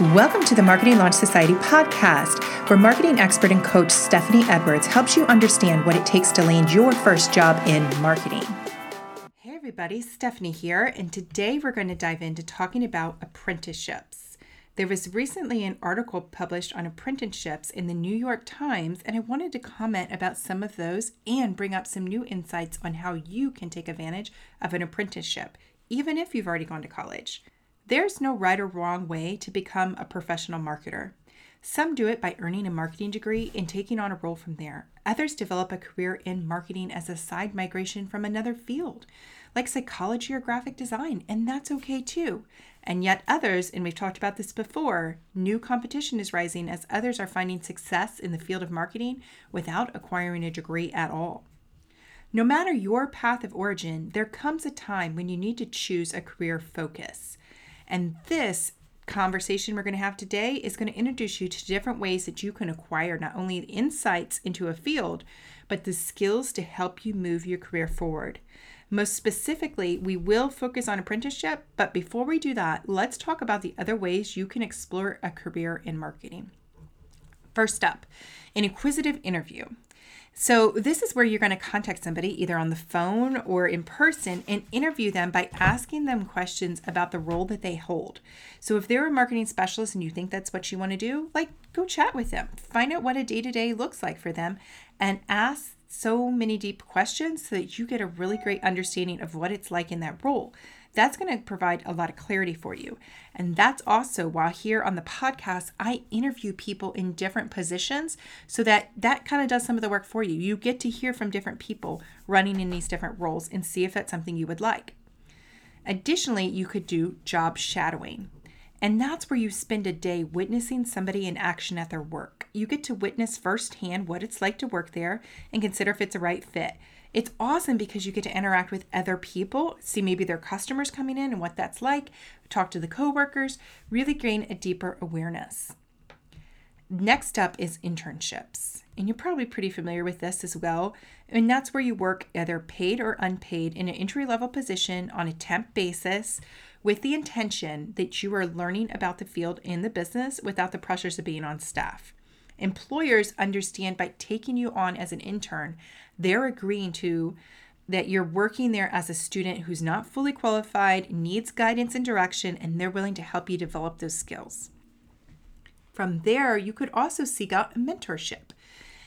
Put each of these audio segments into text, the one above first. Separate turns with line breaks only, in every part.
Welcome to the Marketing Launch Society podcast, where marketing expert and coach Stephanie Edwards helps you understand what it takes to land your first job in marketing. Hey, everybody, Stephanie here, and today we're going to dive into talking about apprenticeships. There was recently an article published on apprenticeships in the New York Times, and I wanted to comment about some of those and bring up some new insights on how you can take advantage of an apprenticeship, even if you've already gone to college. There's no right or wrong way to become a professional marketer. Some do it by earning a marketing degree and taking on a role from there. Others develop a career in marketing as a side migration from another field, like psychology or graphic design, and that's okay too. And yet, others, and we've talked about this before, new competition is rising as others are finding success in the field of marketing without acquiring a degree at all. No matter your path of origin, there comes a time when you need to choose a career focus. And this conversation we're going to have today is going to introduce you to different ways that you can acquire not only insights into a field, but the skills to help you move your career forward. Most specifically, we will focus on apprenticeship, but before we do that, let's talk about the other ways you can explore a career in marketing. First up, an inquisitive interview. So, this is where you're going to contact somebody either on the phone or in person and interview them by asking them questions about the role that they hold. So, if they're a marketing specialist and you think that's what you want to do, like go chat with them, find out what a day to day looks like for them, and ask so many deep questions so that you get a really great understanding of what it's like in that role that's going to provide a lot of clarity for you. And that's also why here on the podcast, I interview people in different positions so that that kind of does some of the work for you. You get to hear from different people running in these different roles and see if that's something you would like. Additionally, you could do job shadowing. And that's where you spend a day witnessing somebody in action at their work. You get to witness firsthand what it's like to work there and consider if it's a right fit. It's awesome because you get to interact with other people, see maybe their customers coming in and what that's like, talk to the coworkers, really gain a deeper awareness. Next up is internships. And you're probably pretty familiar with this as well. And that's where you work either paid or unpaid in an entry level position on a temp basis with the intention that you are learning about the field in the business without the pressures of being on staff. Employers understand by taking you on as an intern they're agreeing to that you're working there as a student who's not fully qualified, needs guidance and direction, and they're willing to help you develop those skills. From there, you could also seek out mentorship.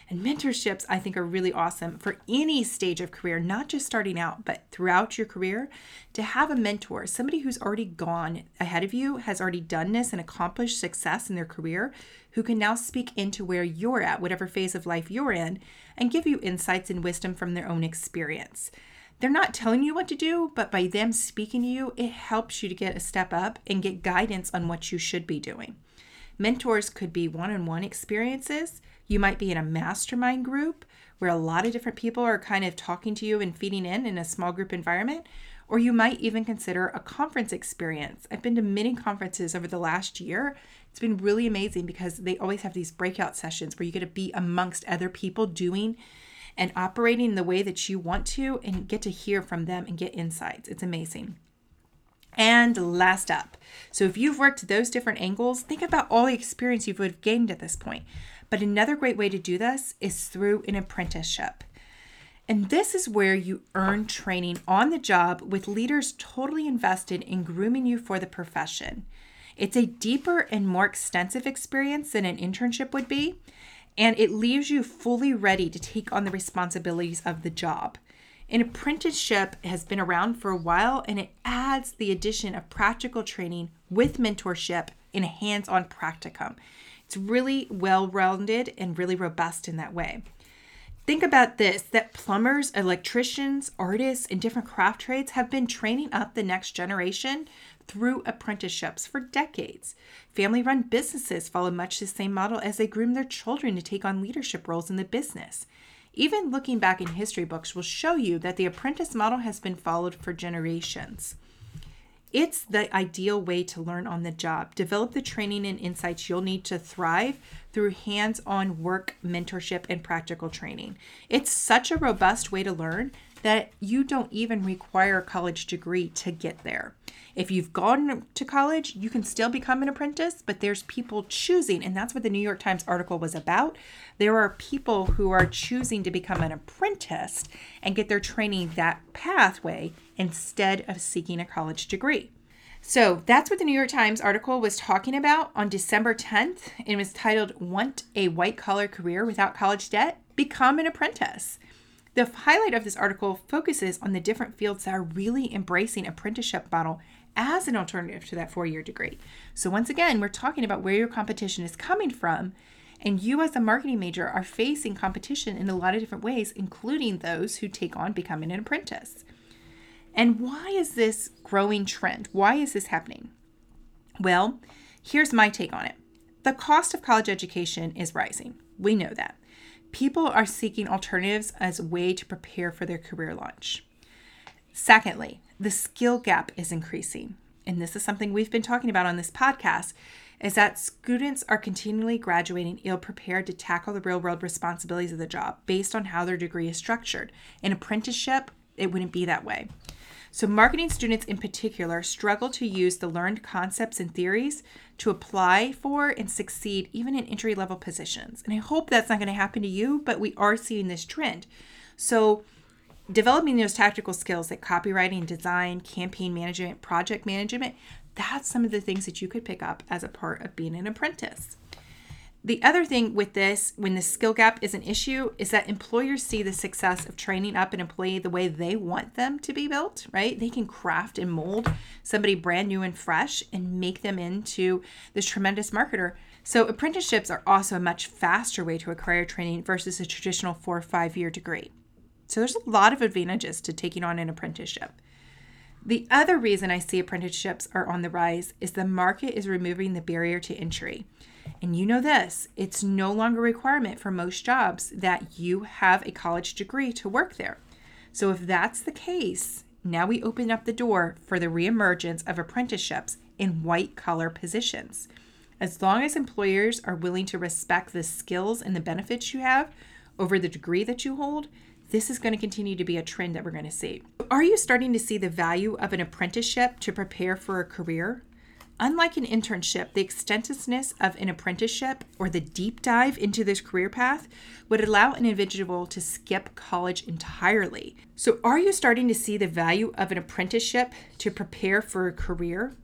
And mentorships, I think, are really awesome for any stage of career, not just starting out, but throughout your career. To have a mentor, somebody who's already gone ahead of you, has already done this and accomplished success in their career, who can now speak into where you're at, whatever phase of life you're in, and give you insights and wisdom from their own experience. They're not telling you what to do, but by them speaking to you, it helps you to get a step up and get guidance on what you should be doing. Mentors could be one on one experiences you might be in a mastermind group where a lot of different people are kind of talking to you and feeding in in a small group environment. Or you might even consider a conference experience. I've been to many conferences over the last year. It's been really amazing because they always have these breakout sessions where you get to be amongst other people doing and operating the way that you want to and get to hear from them and get insights. It's amazing. And last up, so if you've worked those different angles, think about all the experience you would have gained at this point. But another great way to do this is through an apprenticeship. And this is where you earn training on the job with leaders totally invested in grooming you for the profession. It's a deeper and more extensive experience than an internship would be, and it leaves you fully ready to take on the responsibilities of the job. An apprenticeship has been around for a while and it adds the addition of practical training with mentorship in a hands on practicum. It's really well rounded and really robust in that way. Think about this that plumbers, electricians, artists, and different craft trades have been training up the next generation through apprenticeships for decades. Family run businesses follow much the same model as they groom their children to take on leadership roles in the business. Even looking back in history books will show you that the apprentice model has been followed for generations. It's the ideal way to learn on the job. Develop the training and insights you'll need to thrive through hands on work, mentorship, and practical training. It's such a robust way to learn that you don't even require a college degree to get there. If you've gone to college, you can still become an apprentice, but there's people choosing, and that's what the New York Times article was about. There are people who are choosing to become an apprentice and get their training that pathway instead of seeking a college degree. So that's what the New York Times article was talking about on December 10th. It was titled Want a White Collar Career Without College Debt? Become an Apprentice. The highlight of this article focuses on the different fields that are really embracing apprenticeship model as an alternative to that four year degree. So, once again, we're talking about where your competition is coming from. And you, as a marketing major, are facing competition in a lot of different ways, including those who take on becoming an apprentice. And why is this growing trend? Why is this happening? Well, here's my take on it the cost of college education is rising. We know that. People are seeking alternatives as a way to prepare for their career launch. Secondly, the skill gap is increasing. And this is something we've been talking about on this podcast is that students are continually graduating ill prepared to tackle the real world responsibilities of the job based on how their degree is structured. In apprenticeship, it wouldn't be that way. So, marketing students in particular struggle to use the learned concepts and theories to apply for and succeed even in entry level positions. And I hope that's not going to happen to you, but we are seeing this trend. So, developing those tactical skills like copywriting, design, campaign management, project management, that's some of the things that you could pick up as a part of being an apprentice. The other thing with this, when the skill gap is an issue, is that employers see the success of training up an employee the way they want them to be built, right? They can craft and mold somebody brand new and fresh and make them into this tremendous marketer. So, apprenticeships are also a much faster way to acquire training versus a traditional four or five year degree. So, there's a lot of advantages to taking on an apprenticeship. The other reason I see apprenticeships are on the rise is the market is removing the barrier to entry. And you know this, it's no longer a requirement for most jobs that you have a college degree to work there. So if that's the case, now we open up the door for the reemergence of apprenticeships in white collar positions. As long as employers are willing to respect the skills and the benefits you have over the degree that you hold, this is going to continue to be a trend that we're going to see. Are you starting to see the value of an apprenticeship to prepare for a career? Unlike an internship, the extensiveness of an apprenticeship or the deep dive into this career path would allow an individual to skip college entirely. So, are you starting to see the value of an apprenticeship to prepare for a career?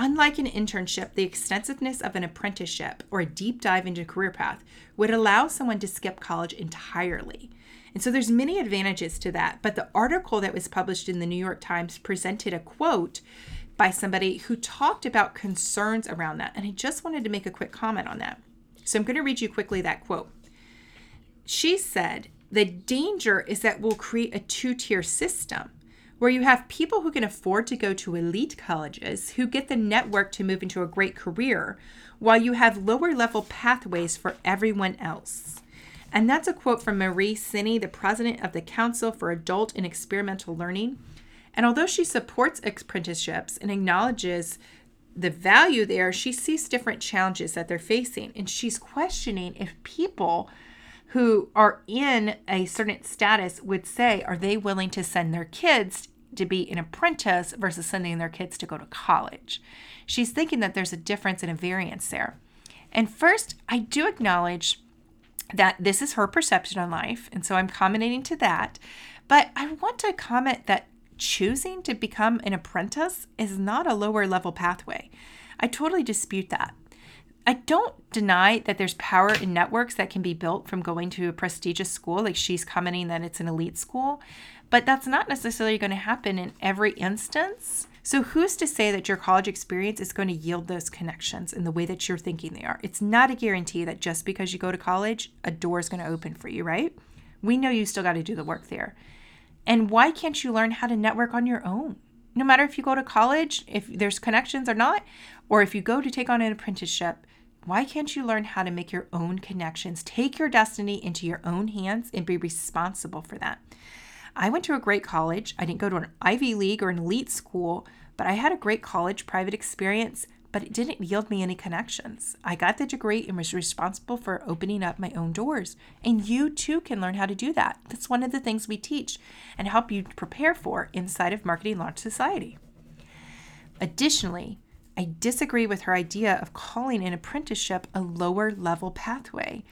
Unlike an internship, the extensiveness of an apprenticeship or a deep dive into a career path would allow someone to skip college entirely. And so there's many advantages to that, but the article that was published in the New York Times presented a quote by somebody who talked about concerns around that. And I just wanted to make a quick comment on that. So I'm going to read you quickly that quote. She said, The danger is that we'll create a two tier system where you have people who can afford to go to elite colleges who get the network to move into a great career, while you have lower level pathways for everyone else. And that's a quote from Marie Cini, the president of the Council for Adult and Experimental Learning, and although she supports apprenticeships and acknowledges the value there, she sees different challenges that they're facing. And she's questioning if people who are in a certain status would say, are they willing to send their kids to be an apprentice versus sending their kids to go to college? She's thinking that there's a difference and a variance there. And first, I do acknowledge that this is her perception on life. And so I'm commenting to that. But I want to comment that choosing to become an apprentice is not a lower level pathway. I totally dispute that. I don't deny that there's power in networks that can be built from going to a prestigious school, like she's commenting that it's an elite school, but that's not necessarily going to happen in every instance. So, who's to say that your college experience is going to yield those connections in the way that you're thinking they are? It's not a guarantee that just because you go to college, a door is going to open for you, right? We know you still got to do the work there. And why can't you learn how to network on your own? No matter if you go to college, if there's connections or not, or if you go to take on an apprenticeship, why can't you learn how to make your own connections? Take your destiny into your own hands and be responsible for that. I went to a great college. I didn't go to an Ivy League or an elite school, but I had a great college private experience. But it didn't yield me any connections. I got the degree and was responsible for opening up my own doors. And you too can learn how to do that. That's one of the things we teach and help you prepare for inside of Marketing Launch Society. Additionally, I disagree with her idea of calling an apprenticeship a lower level pathway.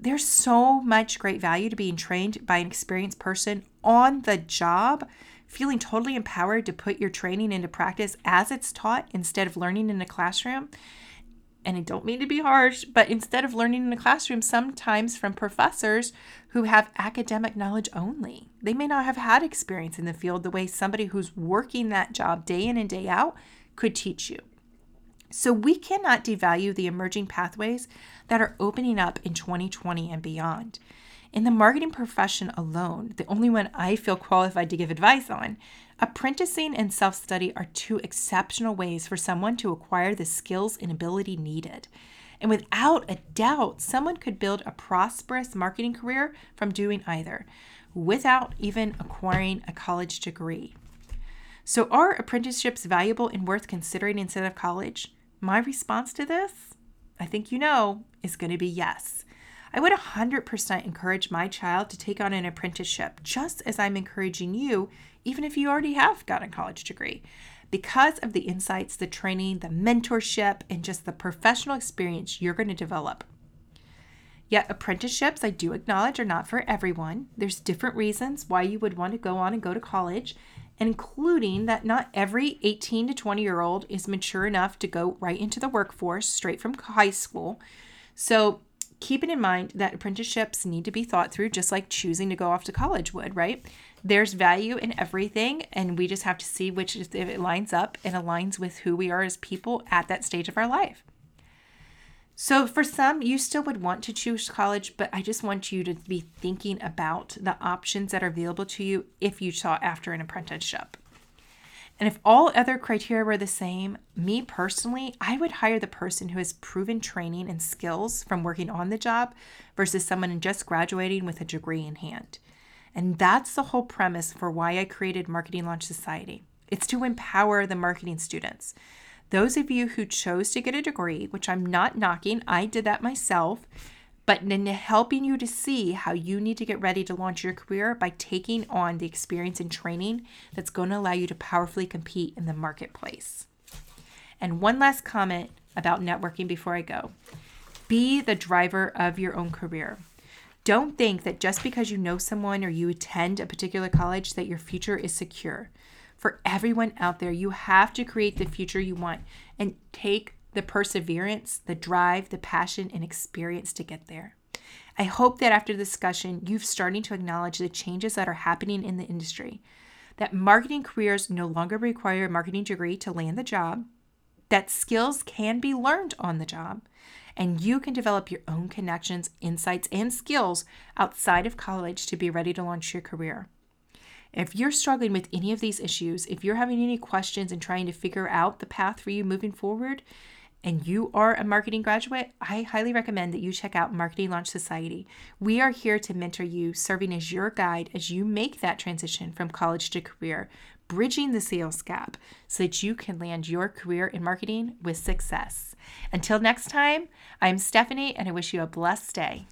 There's so much great value to being trained by an experienced person on the job feeling totally empowered to put your training into practice as it's taught instead of learning in a classroom. And I don't mean to be harsh, but instead of learning in a classroom, sometimes from professors who have academic knowledge only. They may not have had experience in the field the way somebody who's working that job day in and day out could teach you. So we cannot devalue the emerging pathways that are opening up in 2020 and beyond. In the marketing profession alone, the only one I feel qualified to give advice on, apprenticing and self study are two exceptional ways for someone to acquire the skills and ability needed. And without a doubt, someone could build a prosperous marketing career from doing either without even acquiring a college degree. So, are apprenticeships valuable and worth considering instead of college? My response to this, I think you know, is going to be yes. I would 100% encourage my child to take on an apprenticeship, just as I'm encouraging you, even if you already have got a college degree, because of the insights, the training, the mentorship, and just the professional experience you're going to develop. Yet, apprenticeships, I do acknowledge, are not for everyone. There's different reasons why you would want to go on and go to college, including that not every 18 to 20 year old is mature enough to go right into the workforce straight from high school. So, keeping in mind that apprenticeships need to be thought through just like choosing to go off to college would, right? There's value in everything, and we just have to see which if it lines up and aligns with who we are as people at that stage of our life. So, for some, you still would want to choose college, but I just want you to be thinking about the options that are available to you if you sought after an apprenticeship. And if all other criteria were the same, me personally, I would hire the person who has proven training and skills from working on the job versus someone just graduating with a degree in hand. And that's the whole premise for why I created Marketing Launch Society. It's to empower the marketing students. Those of you who chose to get a degree, which I'm not knocking, I did that myself, but in helping you to see how you need to get ready to launch your career by taking on the experience and training that's going to allow you to powerfully compete in the marketplace. And one last comment about networking before I go be the driver of your own career. Don't think that just because you know someone or you attend a particular college that your future is secure. For everyone out there, you have to create the future you want and take the perseverance, the drive, the passion, and experience to get there. I hope that after the discussion, you've starting to acknowledge the changes that are happening in the industry, that marketing careers no longer require a marketing degree to land the job, that skills can be learned on the job, and you can develop your own connections, insights, and skills outside of college to be ready to launch your career. If you're struggling with any of these issues, if you're having any questions and trying to figure out the path for you moving forward, and you are a marketing graduate, I highly recommend that you check out Marketing Launch Society. We are here to mentor you, serving as your guide as you make that transition from college to career, bridging the sales gap so that you can land your career in marketing with success. Until next time, I'm Stephanie, and I wish you a blessed day.